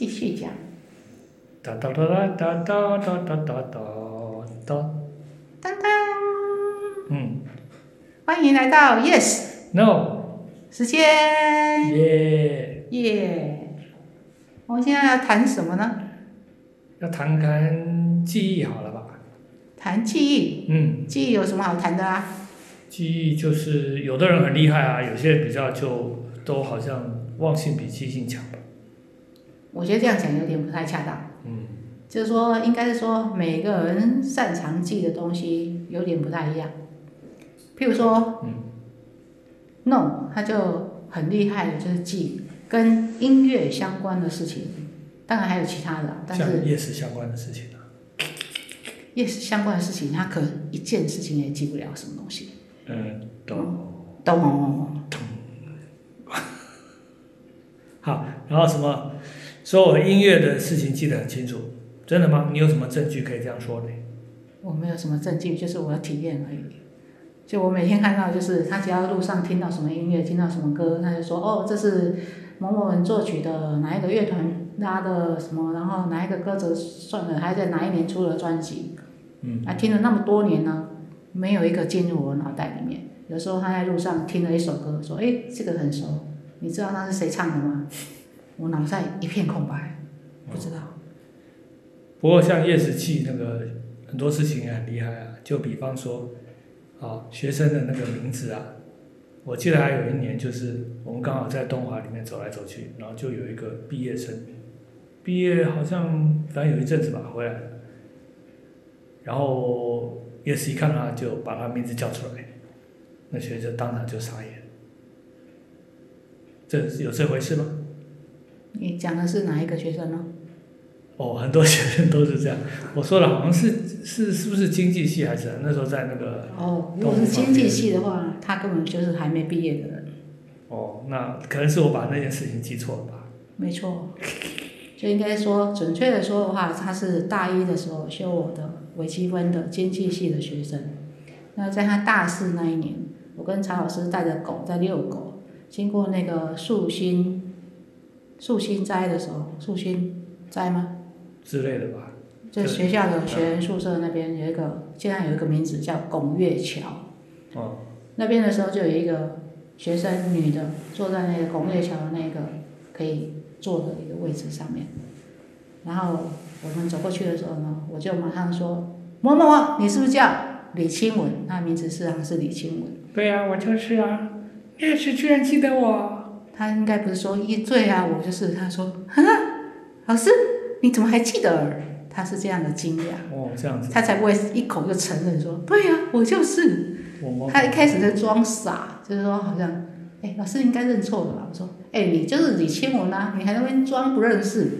继续讲。哒哒哒哒哒哒哒哒哒哒。当当，嗯欢迎来到 Yes，No，时间，耶，耶。我们现在要谈什么呢？要谈谈记忆好了吧？谈记忆。嗯，记忆有什么好谈的啊？记忆就是有的人很厉害啊，有些人比较就都好像忘性比记性强吧。我觉得这样讲有点不太恰当。嗯，就是说，应该是说每个人擅长记的东西有点不太一样。譬如说，嗯，No，他就很厉害的，就是记跟音乐相关的事情，当然还有其他的啊，但是夜市相关的事情啊。yes 相关的事情，他可一件事情也记不了什么东西。嗯，懂。懂？好，然后什么，说我音乐的事情记得很清楚，真的吗？你有什么证据可以这样说的？我没有什么证据，就是我的体验而已。就我每天看到，就是他只要路上听到什么音乐，听到什么歌，他就说哦，这是某某人作曲的，哪一个乐团拉的什么，然后哪一个歌者算了，还在哪一年出了专辑。嗯，啊，听了那么多年呢，没有一个进入我脑袋里面。有时候他在路上听了一首歌，说哎，这个很熟，你知道那是谁唱的吗？我脑袋一片空白，不知道。不过像夜视器那个很多事情也很厉害啊，就比方说，啊学生的那个名字啊，我记得还有一年就是我们刚好在东华里面走来走去，然后就有一个毕业生，毕业好像反正有一阵子吧回来，然后夜市一看他就把他名字叫出来，那学生当场就傻眼，这有这回事吗？你讲的是哪一个学生呢？哦，很多学生都是这样。我说了好像是是是不是经济系还是那时候在那个哦，如果是经济系的话，他根本就是还没毕业的人。哦，那可能是我把那件事情记错了吧？没错，就应该说准确的说的话，他是大一的时候修我的微积分的经济系的学生。那在他大四那一年，我跟曹老师带着狗在遛狗，经过那个树心树心斋的时候，树心斋吗？之类的吧？就学校的学员宿舍那边有一个，现在有一个名字叫拱月桥。哦，那边的时候就有一个学生女的坐在那个拱月桥的那个可以坐的一个位置上面，然后我们走过去的时候呢，我就马上说某某某，你是不是叫李清文？他名字事实上是李清文。对呀、我就是啊。夜市居然记得我。他应该不是说一醉啊，我就是他说，哈哈，老师你怎么还记得？他是这样的惊讶，哦，这样子。他才不会一口就承认说，对呀、我就是。他一开始在装傻，就是说好像，哎、老师应该认错了吧？我说，哎、你就是李清文啊，你还在那边装不认识，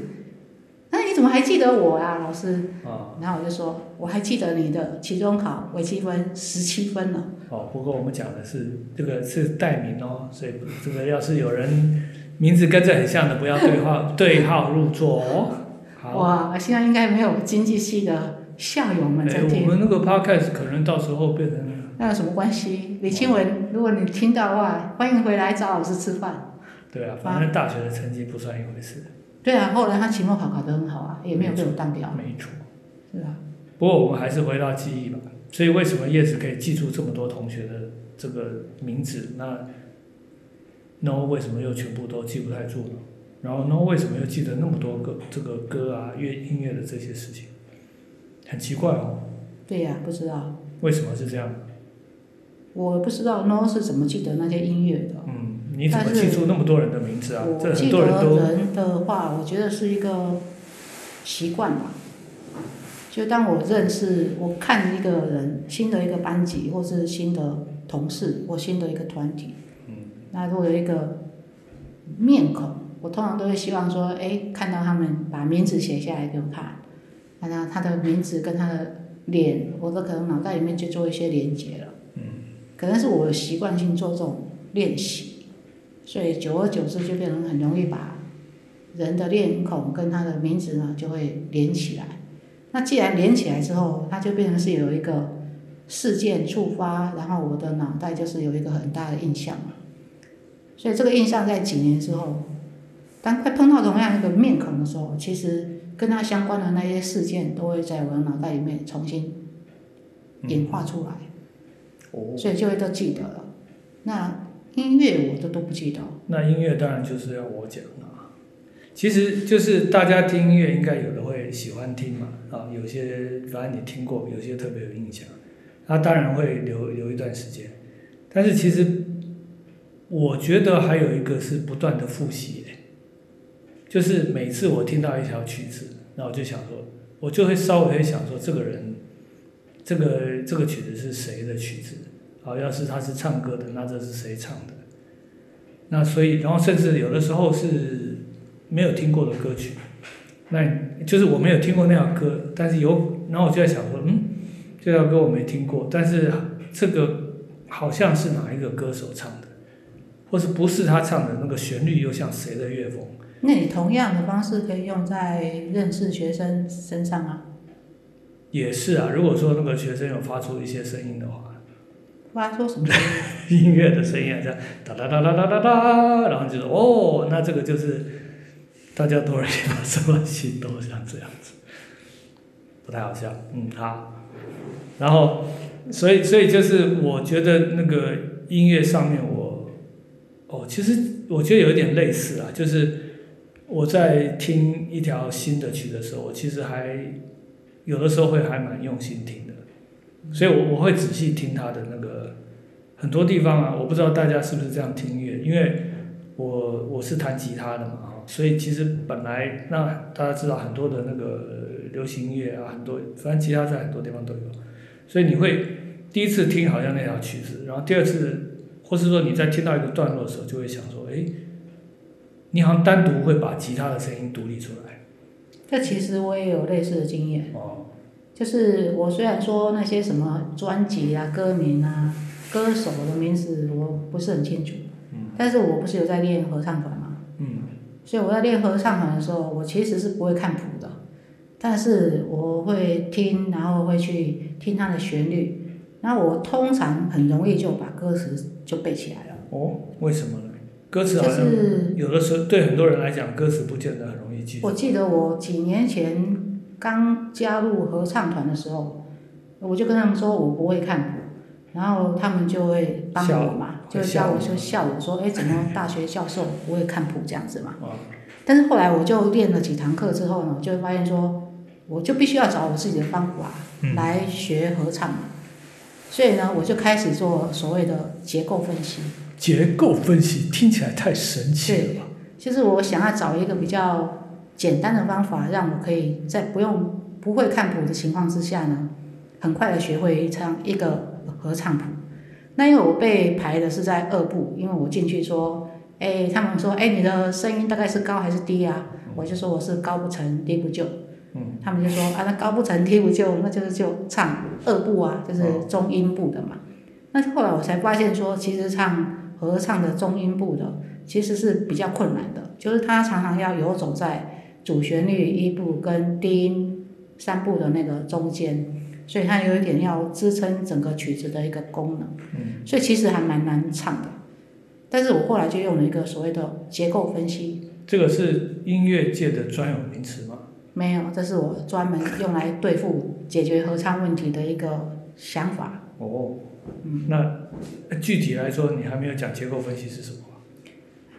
那你怎么还记得我啊，老师？啊。然后我就说，我还记得你的期中考微积分十七分呢。哦，不过我们讲的是这个是代名哦，所以这个要是有人名字跟这很像的，不要对号 对号入座哦。好。哇，现在应该没有经济系的校友们在哎，我听，们那个 podcast 可能到时候变成那有什么关系？李清文，如果你听到的话，欢迎回来找老师吃饭。对啊，反正大学的成绩不算一回事。对啊，后来他期末考考得很好啊，也没有被我当掉，没错。是啊？不过我们还是回到记忆吧。所以为什么叶子可以记住这么多同学的这个名字？那 No 为什么又全部都记不太住呢？然后 No 为什么又记得那么多个这个歌啊、乐音乐的这些事情？很奇怪哦，对呀、不知道。为什么是这样？我不知道 No 是怎么记得那些音乐的。嗯，你怎么记住那么多人的名字啊？这很多人都得人的话，我觉得是一个习惯吧。就当我认识、我看一个人新的一个班级，或是新的同事或新的一个团体，嗯，那如果有一个面孔，我通常都会希望说，哎，看到他们把名字写下来给我看，看到他的名字跟他的脸，我都可能脑袋里面就做一些连接了。嗯，可能是我的习惯性做这种练习，所以久而久之就变成很容易把人的面孔跟他的名字呢就会连起来。那既然连起来之后，它就变成是有一个事件触发，然后我的脑袋就是有一个很大的印象嘛。所以这个印象在几年之后，当快碰到同样一个面孔的时时候，其实跟它相关的那些事件都会在我的脑袋里面重新演化出来，哦，所以就会都记得了。那音乐我都都不记得，那音乐当然就是要我讲啊。其实就是大家听音乐，应该有的会喜欢听嘛，啊，有些反正你听过，有些特别有印象，那当然会留留一段时间。但是其实我觉得还有一个是不断的复习，就是每次我听到一条曲子，那我就想说，我就会稍微想说，这个人，这个这个曲子是谁的曲子？好，要是他是唱歌的，那这是谁唱的？那所以，然后甚至有的时候是没有听过的歌曲，那就是我没有听过那条歌，但是有，然后我就在想说，嗯，这条歌我没听过，但是这个好像是哪一个歌手唱的，或是不是他唱的，那个旋律又像谁的乐风？那你同样的方式可以用在认识学生身上啊。也是啊，如果说那个学生有发出一些声音的话，发出什么？音？乐的声音啊，这样哒哒哒哒哒哒哒，然后就说哦，那这个就是大家都来把什么心都像这样子，不太好笑，嗯好，然后所以所以就是我觉得那个音乐上面我哦，其实我觉得有一点类似啊，就是我在听一条新的曲的时候，我其实还有的时候会还蛮用心听，所以我我会仔细听他的那个。很多地方啊，我不知道大家是不是这样听音乐，因为我我是弹吉他的嘛，所以其实本来那大家知道很多的那个流行音乐啊，很多反正吉他在很多地方都有，所以你会第一次听好像那条曲子，然后第二次或是说你在听到一个段落的时候，就会想说，哎，你好像单独会把吉他的声音独立出来。这其实我也有类似的经验，哦，就是我虽然说那些什么专辑啊、歌名啊。歌手的名字我不是很清楚，嗯但是我不是有在练合唱团嘛，所以我在练合唱团的时候，我其实是不会看谱的，但是我会听，然后会去听它的旋律，然后我通常很容易就把歌词就背起来了。哦，为什么呢？歌词好像有的时候对很多人来讲，歌词不见得很容易记住。我记得我几年前刚加入合唱团的时候，我就跟他们说我不会看谱。然后他们就会帮我嘛，就教我，就笑我说：“哎，怎么大学教授不会看谱这样子嘛？”但是后来我就练了几堂课之后呢，我就发现说，我就必须要找我自己的方法来学合唱嘛。所以呢，我就开始做所谓的结构分析。结构分析听起来太神奇了吧？就是我想要找一个比较简单的方法，让我可以在不用不会看谱的情况之下呢，很快的学会唱一个。合唱谱，那因为我被排的是在二部，因为我进去说，哎，他们说，哎，你的声音大概是高还是低啊？我就说我是高不成低不就，嗯，他们就说啊，那高不成低不就，那就是就唱二部啊，就是中音部的嘛。那后来我才发现说，其实唱合唱的中音部的其实是比较困难的，就是他常常要游走在主旋律一部跟低音三部的那个中间。所以它有一点要支撑整个曲子的一个功能，所以其实还蛮难唱的。但是我后来就用了一个所谓的结构分析。这个是音乐界的专有名词吗？没有，这是我专门用来对付解决合唱问题的一个想法。哦，嗯，那具体来说，你还没有讲结构分析是什么？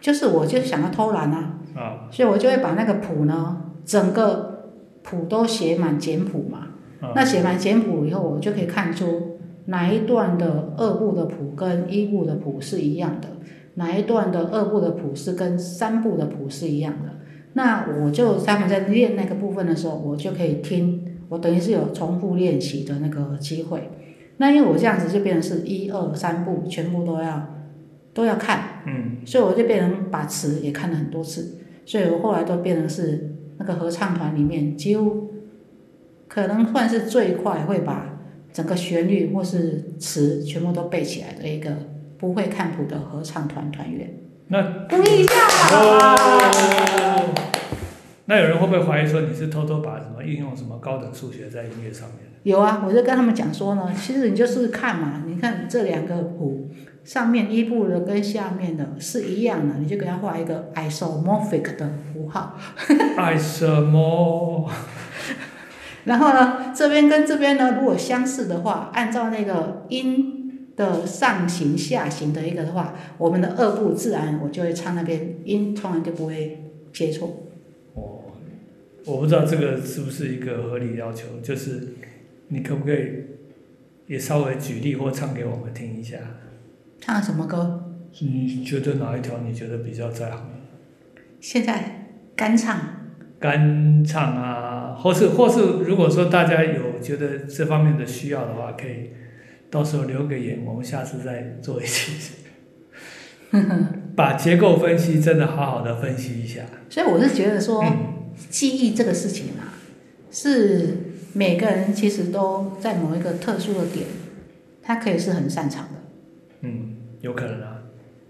就是我就是想要偷懒啊，啊，所以我就会把那个谱呢，整个谱都写满简谱嘛。那写满简谱以后，我就可以看出哪一段的二部的谱跟一部的谱是一样的，哪一段的二部的谱是跟三部的谱是一样的。那我就他们在练那个部分的时候，我就可以听，我等于是有重复练习的那个机会。那因为我这样子就变成是一二三部全部都要都要看，嗯，所以我就变成把词也看了很多次，所以我后来都变成是那个合唱团里面几乎。可能算是最快会把整个旋律或是词全部都背起来的一个不会看谱的合唱团团员。那鼓励一下。那有人会不会怀疑说你是偷偷把什么应用什么高等数学在音乐上面？有啊，我就跟他们讲说呢，其实你就是看嘛，你看这两个谱上面一部的跟下面的是一样的，你就给它画一个 isomorphic 的符号。爱什么？然后呢，这边跟这边呢，如果相似的话，按照那个音的上行下行的一个的话，我们的二部自然我就会唱那边音，通常就不会接错。哦，我不知道这个是不是一个合理要求，就是你可不可以也稍微举例或唱给我们听一下？唱什么歌？你觉得哪一条你觉得比较在行？现在干唱。干唱啊，或是或是，如果说大家有觉得这方面的需要的话，可以到时候留个言，我们下次再做一期，把结构分析真的好好的分析一下。所以我是觉得说，记忆这个事情啊，是每个人其实都在某一个特殊的点，他可以是很擅长的。嗯，有可能啊。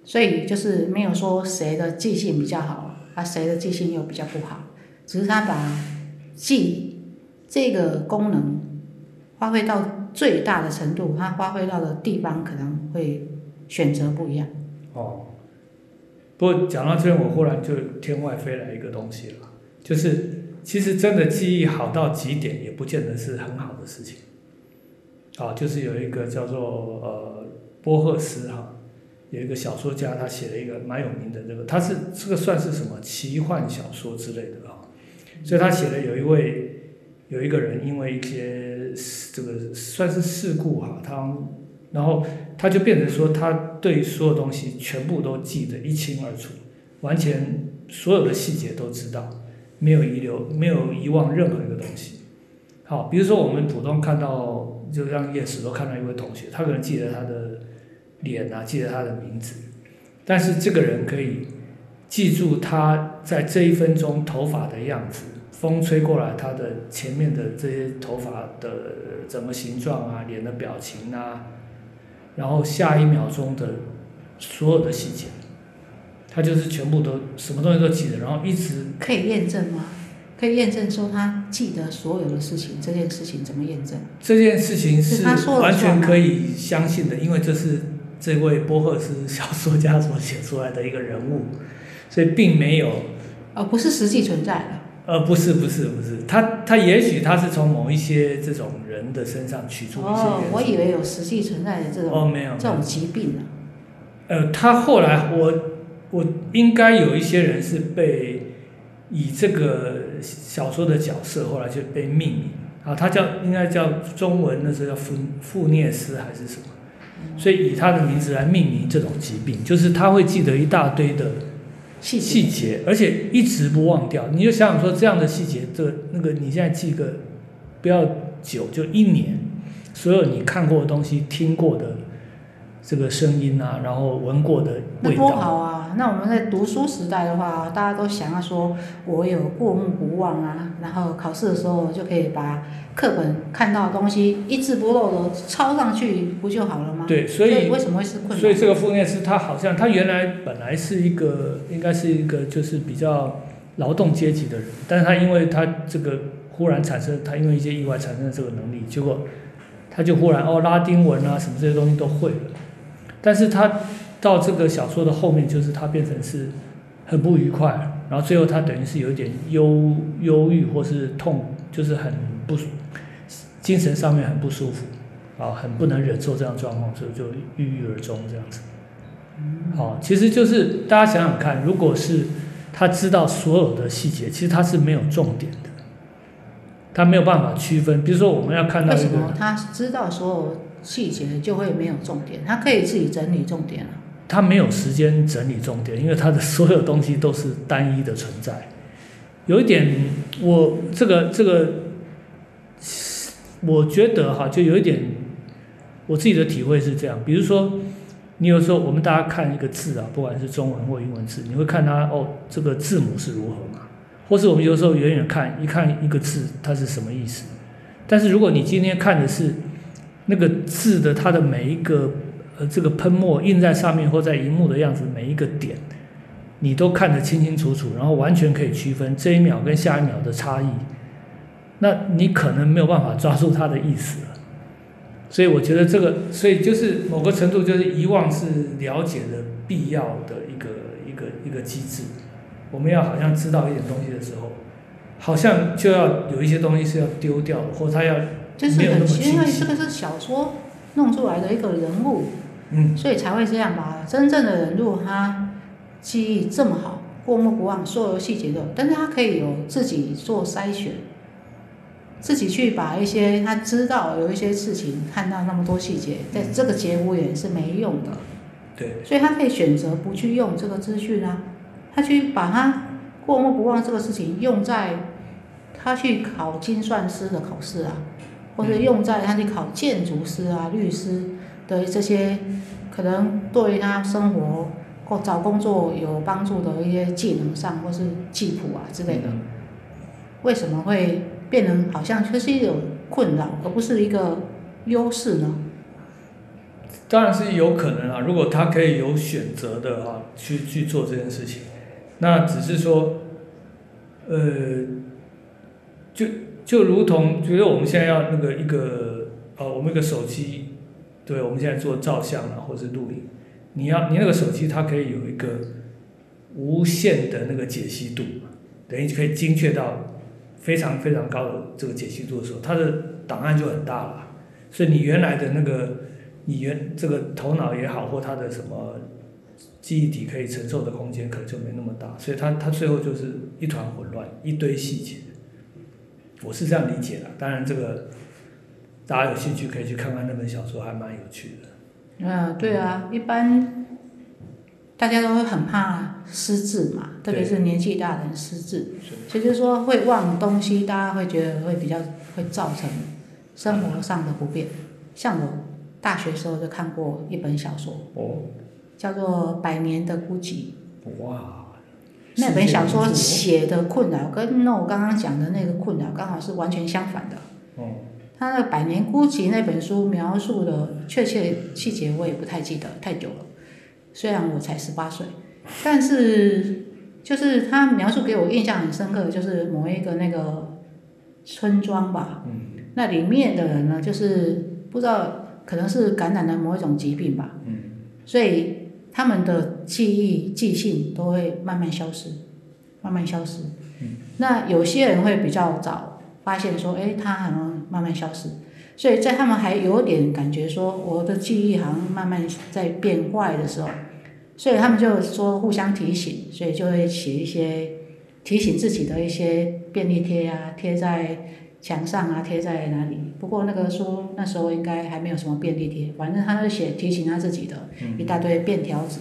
所以就是没有说谁的记性比较好，啊，谁的记性又比较不好。只是他把记这个功能发挥到最大的程度，他发挥到的地方可能会选择不一样。哦，不过讲到这边，我忽然就天外飞来一个东西了，就是其实真的记忆好到极点，也不见得是很好的事情。啊，就是有一个叫做呃波赫斯哈，有一个小说家，他写了一个蛮有名的这个，他是这个算是什么奇幻小说之类的啊。所以他写的有一位有一个人，因为一些这个算是事故哈，他然后他就变成说，他对所有东西全部都记得一清二楚，完全所有的细节都知道，没有遗留，没有遗忘任何一个东西。好，比如说我们普通看到，就像夜史都看到一位同学，他可能记得他的脸啊，记得他的名字，但是这个人可以记住他在这一分钟头发的样子。风吹过来，他的前面的这些头发的怎么形状啊，脸的表情啊，然后下一秒钟的所有的细节，他就是全部都什么东西都记得，然后一直可以验证吗？可以验证说他记得所有的事情，这件事情怎么验证？这件事情是完全可以相信的，因为这是这位波赫斯小说家所写出来的一个人物，所以并没有呃，不是实际存在的。呃，不是不是不是，他他也许他是从某一些这种人的身上取出一些哦，我以为有实际存在的这种哦，没有这种疾病呢。呃，他后来我我应该有一些人是被以这个小说的角色后来就被命名。啊，他叫应该叫中文那时候叫傅傅涅斯还是什么，所以以他的名字来命名这种疾病，就是他会记得一大堆的。细节，而且一直不忘掉。你就想想说，这样的细节，这那个你现在记个不要久，就一年，所有你看过的东西、听过的这个声音啊，然后闻过的味道。那多好啊！那我们在读书时代的话，大家都想要说，我有过目不忘啊，然后考试的时候就可以把课本看到的东西一字不漏的抄上去，不就好了吗？对，所以为什么会是困难？所以这个副业是他好像他原来本来是一个应该是一个就是比较劳动阶级的人，但是他因为他这个忽然产生，他因为一些意外产生的这个能力，结果他就忽然哦拉丁文啊什么这些东西都会了，但是他。到这个小说的后面，就是他变成是很不愉快，然后最后他等于是有一点忧忧郁或是痛，就是很不精神上面很不舒服，啊，很不能忍受这样状况，所以就郁郁而终这样子。好，其实就是大家想想看，如果是他知道所有的细节，其实他是没有重点的，他没有办法区分。比如说我们要看到为什么他知道所有细节就会没有重点？他可以自己整理重点啊。他没有时间整理重点，因为他的所有东西都是单一的存在。有一点，我这个这个，我觉得哈，就有一点，我自己的体会是这样。比如说，你有时候我们大家看一个字啊，不管是中文或英文字，你会看它哦，这个字母是如何嘛？或是我们有时候远远看一看一个字，它是什么意思？但是如果你今天看的是那个字的它的每一个。呃，这个喷墨印在上面或在荧幕的样子，每一个点你都看得清清楚楚，然后完全可以区分这一秒跟下一秒的差异。那你可能没有办法抓住他的意思了。所以我觉得这个，所以就是某个程度就是遗忘是了解的必要的一个一个一个机制。我们要好像知道一点东西的时候，好像就要有一些东西是要丢掉的，或他要就是没有那么很因为这个是小说弄出来的一个人物，嗯所以才会这样吧。真正的人，如果他记忆这么好，过目不忘，所有细节都有，但是他可以有自己做筛选，自己去把一些他知道有一些事情看到那么多细节，在这个节骨眼是没用的，对，所以他可以选择不去用这个资讯啊，他去把他过目不忘这个事情用在他去考精算师的考试啊，或者用在他去考建筑师啊、律师的这些可能对他生活或找工作有帮助的一些技能上，或是技谱啊之类的。为什么会变成好像就是一种困扰，而不是一个优势呢？当然是有可能啊。如果他可以有选择的啊，去去做这件事情，那只是说，呃，就就如同觉得我们现在要那个一个呃，我们一个手机，对，我们现在做照相啊，或是录影，你要你那个手机它可以有一个无限的那个解析度，等于可以精确到非常非常高的这个解析度的时候，它的档案就很大了。所以你原来的那个。你原这个头脑也好，或它的什么记忆体可以承受的空间可能就没那么大，所以它它最后就是一团混乱，一堆细节。我是这样理解的，当然这个大家有兴趣可以去看看那本小说，还蛮有趣的。啊，对啊，一般大家都会很怕失智嘛，特别是年纪大的人失智，所以就是说会忘东西，大家会觉得会比较会造成生活上的不便。像我大学时候就看过一本小说，哦，叫做《百年的孤寂》。哇，那本小说写的困扰跟那我刚刚讲的那个困扰刚好是完全相反的。哦，他那《百年孤寂》那本书描述的确切细节我也不太记得，太久了。虽然我才十八岁，但是就是他描述给我印象很深刻的，就是某一个那个村庄吧，嗯那里面的人呢，就是不知道可能是感染了某一种疾病吧，嗯，所以他们的记忆记性都会慢慢消失，慢慢消失。嗯那有些人会比较早发现说，哎，他好像慢慢消失，所以在他们还有点感觉说我的记忆好像慢慢在变坏的时候，所以他们就说互相提醒，所以就会写一些提醒自己的一些便利贴啊，贴在墙上啊，贴在哪里。不过那个书那时候应该还没有什么便利贴，反正他就写提醒他自己的一大堆便条纸。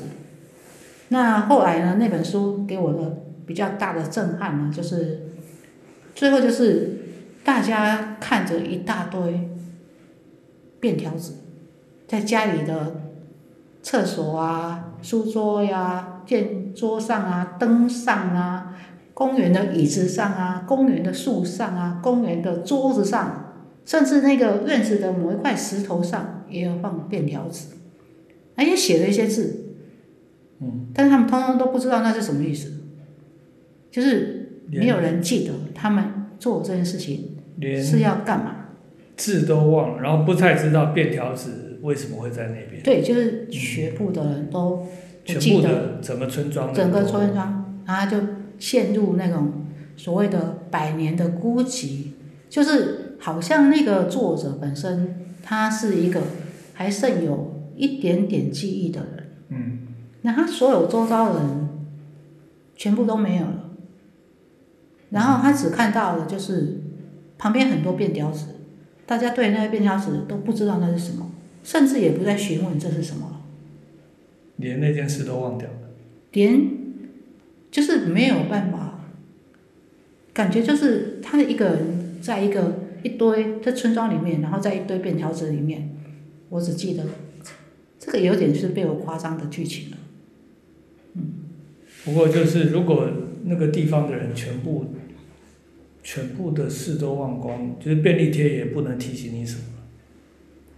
那后来呢，那本书给我的比较大的震撼呢，就是最后就是大家看着一大堆便条纸，在家里的厕所啊、书桌呀、电桌上啊、灯上啊、公园的椅子上啊、公园的树上啊、公园的桌子上，甚至那个院子的某一块石头上也有放便条纸，而且写了一些字，嗯，但是他们通通都不知道那是什么意思，就是没有人记得他们做这件事情是要干嘛。字都忘了，然后不太知道便条纸为什么会在那边，对，就是全部的人都全部的整个村庄整个村庄，然后就陷入那种所谓的百年的孤寂，就是好像那个作者本身他是一个还剩有一点点记忆的人，嗯，那他所有周遭的人全部都没有了，然后他只看到了就是旁边很多便条纸，大家对那个便条纸都不知道那是什么，甚至也不再询问这是什么了。连那件事都忘掉了。连就是没有办法，感觉就是他一个人在一个一堆在村庄里面，然后在一堆便条纸里面，我只记得这个有点是被我夸张的剧情了。嗯不过就是如果那个地方的人全部全部的事都忘光，就是便利贴也不能提醒你什么，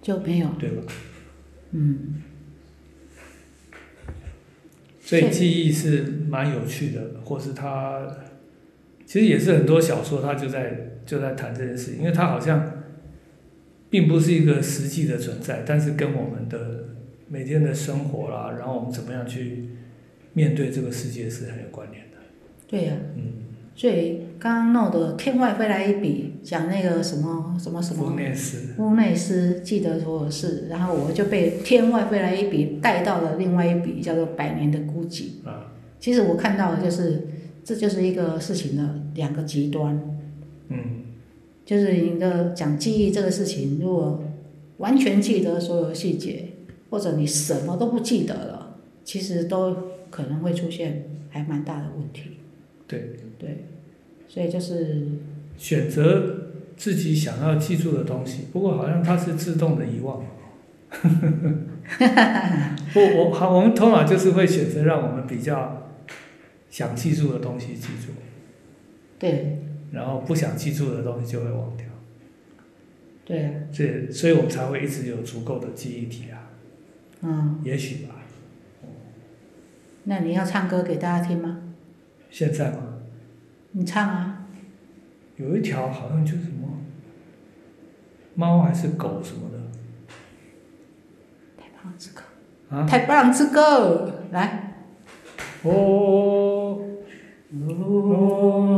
就没有，对吧？嗯，所以记忆是蛮有趣的，或是它其实也是很多小说它就在就在谈这件事，因为它好像并不是一个实际的存在，但是跟我们的每天的生活啦，然后我们怎么样去面对这个世界是很有关联的。对呀、嗯，所以刚刚弄的天外飞来一笔，讲那个什么什么什福么内斯，乌内斯记得所有事，然后我就被天外飞来一笔带到了另外一笔叫做百年的孤寂。啊，其实我看到的就是，这就是一个事情的两个极端，嗯，就是一个讲记忆这个事情，如果完全记得所有细节，或者你什么都不记得了，其实都可能会出现还蛮大的问题。对，对，所以就是选择自己想要记住的东西，不过好像它是自动的遗忘。不我好，我们头脑就是会选择让我们比较想记住的东西记住，对然后不想记住的东西就会忘掉。对啊，这所以我们才会一直有足够的记忆体啊，嗯，也许吧。那你要唱歌给大家听吗？现在吗，你唱啊，有一条好像就是什么猫还是狗什么的。太棒之歌，啊，太棒之歌，来。哦，哦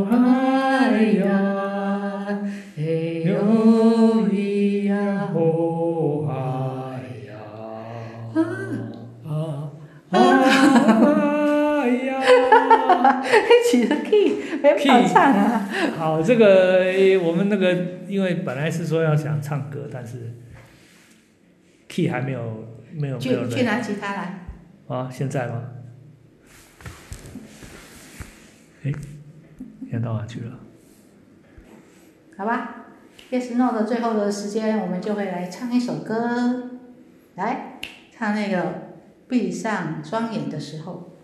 起的 key，没办法唱啊。好，这个我们那个因为本来是说要想唱歌，但是 key 还没有没有没有人去去拿吉他来。啊，现在吗？哎，现在到哪去了？好吧，Yes No 的最后的时间，我们就会来唱一首歌，来唱那个闭上双眼的时候。